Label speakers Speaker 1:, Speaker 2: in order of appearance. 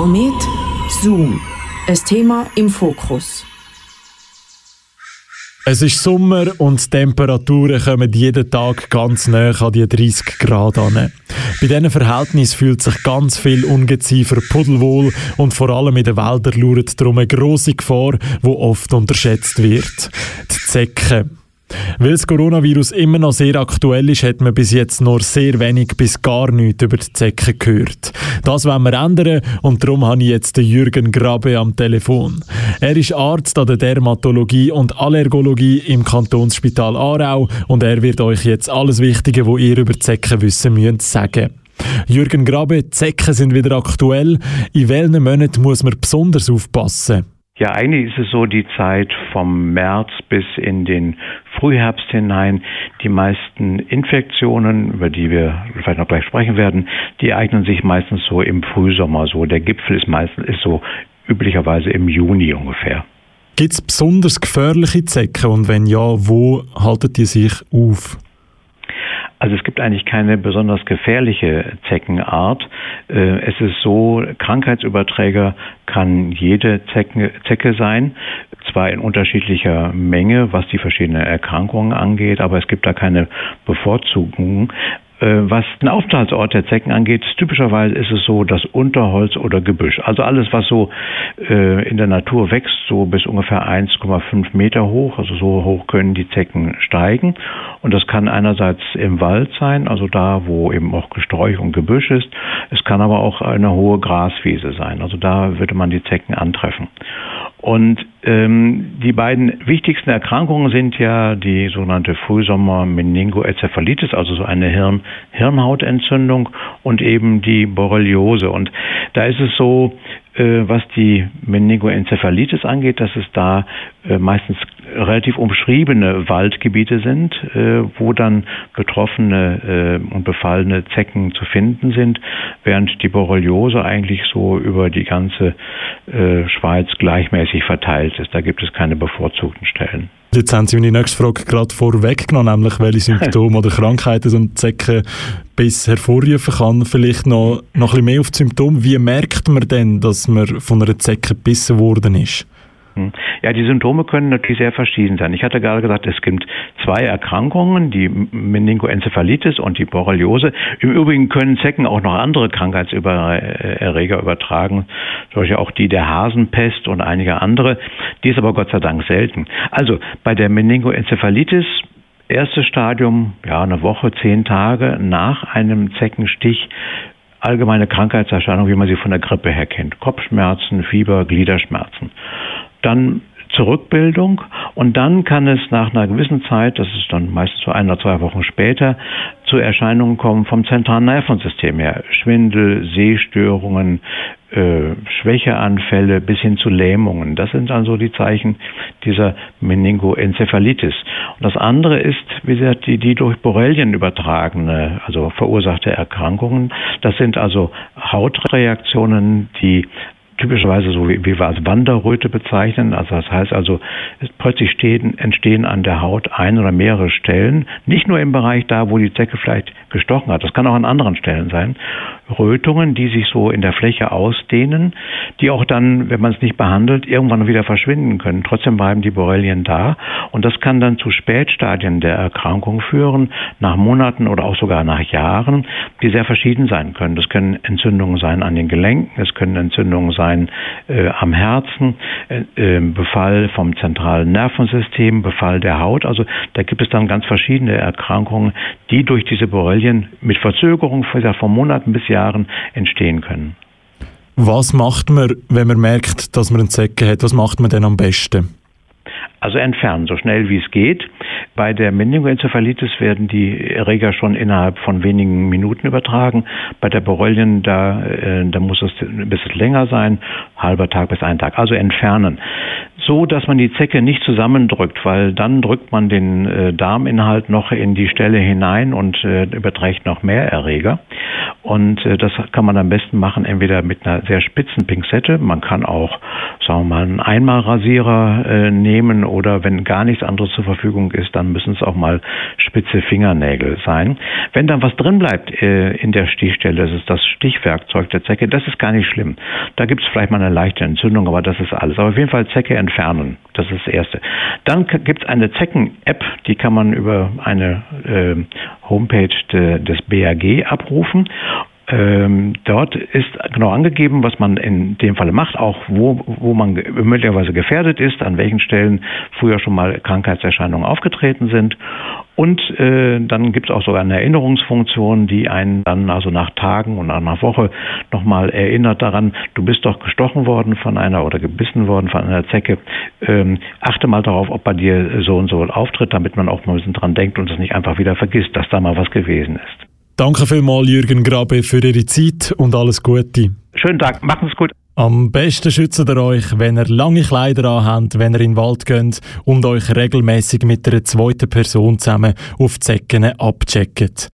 Speaker 1: Komet Zoom. Ein Thema im Fokus.
Speaker 2: Es ist Sommer und die Temperaturen kommen jeden Tag ganz näher an die 30 Grad an. Bei diesen Verhältnissen fühlt sich ganz viel Ungeziefer pudelwohl und vor allem in den Wäldern lauert darum eine grosse Gefahr, die oft unterschätzt wird. Die Zecken. Weil das Coronavirus immer noch sehr aktuell ist, hat man bis jetzt nur sehr wenig bis gar nichts über die Zecken gehört. Das wollen wir ändern und darum habe ich jetzt den Jürgen Grabe am Telefon. Er ist Arzt an der Dermatologie und Allergologie im Kantonsspital Aarau und er wird euch jetzt alles Wichtige, was ihr über die Zecken wissen müsst, sagen. Jürgen Grabe, Zecken sind wieder aktuell. In welchen Monaten muss man besonders aufpassen?
Speaker 3: Ja, eigentlich ist es so die Zeit vom März bis in den Frühherbst hinein. Die meisten Infektionen, über die wir vielleicht noch gleich sprechen werden, die eignen sich meistens so im Frühsommer so. Der Gipfel ist meistens ist so üblicherweise im Juni ungefähr.
Speaker 2: Gibt es besonders gefährliche Zecken und wenn ja, wo haltet ihr sich auf?
Speaker 3: Also es gibt eigentlich keine besonders gefährliche Zeckenart. Äh, es ist so, Krankheitsüberträger kann jede Zecke, Zecke sein, zwar in unterschiedlicher Menge, was die verschiedenen Erkrankungen angeht, aber es gibt da keine Bevorzugung. Äh, was den Aufenthaltsort der Zecken angeht, typischerweise ist es so, dass Unterholz oder Gebüsch, also alles, was so äh, in der Natur wächst, so bis ungefähr 1,5 Meter hoch, also so hoch können die Zecken steigen. Und das kann einerseits im Wald sein, also da, wo eben auch Gesträuch und Gebüsch ist. Es kann aber auch eine hohe Graswiese sein, also da würde man die Zecken antreffen. Und ähm, die beiden wichtigsten Erkrankungen sind ja die sogenannte Frühsommer-Meningoenzephalitis, also so eine Hirn Hirnhautentzündung und eben die Borreliose. Und da ist es so, äh, was die Meningoenzephalitis angeht, dass es da äh, meistens relativ umschriebene Waldgebiete sind, äh, wo dann betroffene und befallene Zecken zu finden sind, während die Borreliose eigentlich so über die ganze Schweiz gleichmäßig verteilt ist. Da gibt es keine bevorzugten Stellen.
Speaker 2: Jetzt haben Sie meine nächste Frage gerade vorweggenommen, nämlich welche Symptome oder Krankheiten so ein Zeckenbiss hervorrufen kann. Vielleicht noch, noch ein bisschen mehr auf die Symptome. Wie merkt man denn, dass man von einer Zecke gebissen worden ist?
Speaker 3: Hm. Ja, die Symptome können natürlich sehr verschieden sein. Ich hatte gerade gesagt, es gibt zwei Erkrankungen, die Meningoenzephalitis und die Borreliose. Im Übrigen können Zecken auch noch andere Krankheitserreger übertragen, solche auch die der Hasenpest und einige andere. Die ist aber Gott sei Dank selten. Also bei der Meningoenzephalitis erstes Stadium, ja, eine Woche, zehn Tage nach einem Zeckenstich allgemeine Krankheitserscheinung, wie man sie von der Grippe her kennt. Kopfschmerzen, Fieber, Gliederschmerzen dann Zurückbildung und dann kann es nach einer gewissen Zeit, das ist dann meistens so ein oder zwei Wochen später, zu Erscheinungen kommen vom zentralen Nervensystem her. Schwindel, Sehstörungen, äh, Schwächeanfälle bis hin zu Lähmungen. Das sind dann so die Zeichen dieser Meningoenzephalitis. Und das andere ist, wie gesagt, die, die durch Borrelien übertragene, also verursachte Erkrankungen. Das sind also Hautreaktionen, die typischerweise so, wie, wie wir als Wanderröte bezeichnen. Also das heißt also, plötzlich stehen, entstehen an der Haut ein oder mehrere Stellen, nicht nur im Bereich da, wo die Zecke vielleicht gestochen hat, das kann auch an anderen Stellen sein, Rötungen, die sich so in der Fläche ausdehnen, die auch dann, wenn man es nicht behandelt, irgendwann wieder verschwinden können. Trotzdem bleiben die Borrelien da und das kann dann zu Spätstadien der Erkrankung führen, nach Monaten oder auch sogar nach Jahren, die sehr verschieden sein können. Das können Entzündungen sein an den Gelenken, es können Entzündungen sein äh, am Herzen, äh, äh, Befall vom zentralen Nervensystem, Befall der Haut. Also da gibt es dann ganz verschiedene Erkrankungen, die durch diese Borrelien mit Verzögerung von Monaten bis Jahren Jahren entstehen können.
Speaker 2: Was macht man, wenn man merkt, dass man einen Zecken hat? Was macht man denn am besten?
Speaker 3: Also entfernen, so schnell wie es geht. Bei der Meningoenzephalitis werden die Erreger schon innerhalb von wenigen Minuten übertragen. Bei der Borrelien, da, äh, da muss es ein bisschen länger sein, halber Tag bis ein Tag. Also entfernen so, dass man die Zecke nicht zusammendrückt, weil dann drückt man den äh, Darminhalt noch in die Stelle hinein und äh, überträgt noch mehr Erreger. Und äh, das kann man am besten machen, entweder mit einer sehr spitzen Pinzette. Man kann auch, sagen wir mal, einen Einmalrasierer äh, nehmen oder wenn gar nichts anderes zur Verfügung ist, ist, dann müssen es auch mal spitze Fingernägel sein. Wenn dann was drin bleibt äh, in der Stichstelle, das ist das Stichwerkzeug der Zecke, das ist gar nicht schlimm. Da gibt es vielleicht mal eine leichte Entzündung, aber das ist alles. Aber auf jeden Fall Zecke entfernen, das ist das Erste. Dann gibt es eine Zecken-App, die kann man über eine äh, Homepage de, des BAG abrufen ähm, dort ist genau angegeben, was man in dem Falle macht, auch wo, wo man möglicherweise gefährdet ist, an welchen Stellen früher schon mal Krankheitserscheinungen aufgetreten sind. Und äh, dann gibt es auch sogar eine Erinnerungsfunktion, die einen dann also nach Tagen und nach einer Woche nochmal erinnert daran, du bist doch gestochen worden von einer oder gebissen worden von einer Zecke. Ähm, achte mal darauf, ob bei dir so und so auftritt, damit man auch mal ein bisschen dran denkt und es nicht einfach wieder vergisst, dass da mal was gewesen ist.
Speaker 2: Danke vielmals, Jürgen Grabe, für Ihre Zeit und alles Gute.
Speaker 3: Schönen Tag, machen Sie es gut.
Speaker 2: Am besten schützt ihr euch, wenn ihr lange Kleider anhabt, wenn ihr in den Wald geht und euch regelmäßig mit einer zweiten Person zusammen auf die Zecken abcheckt.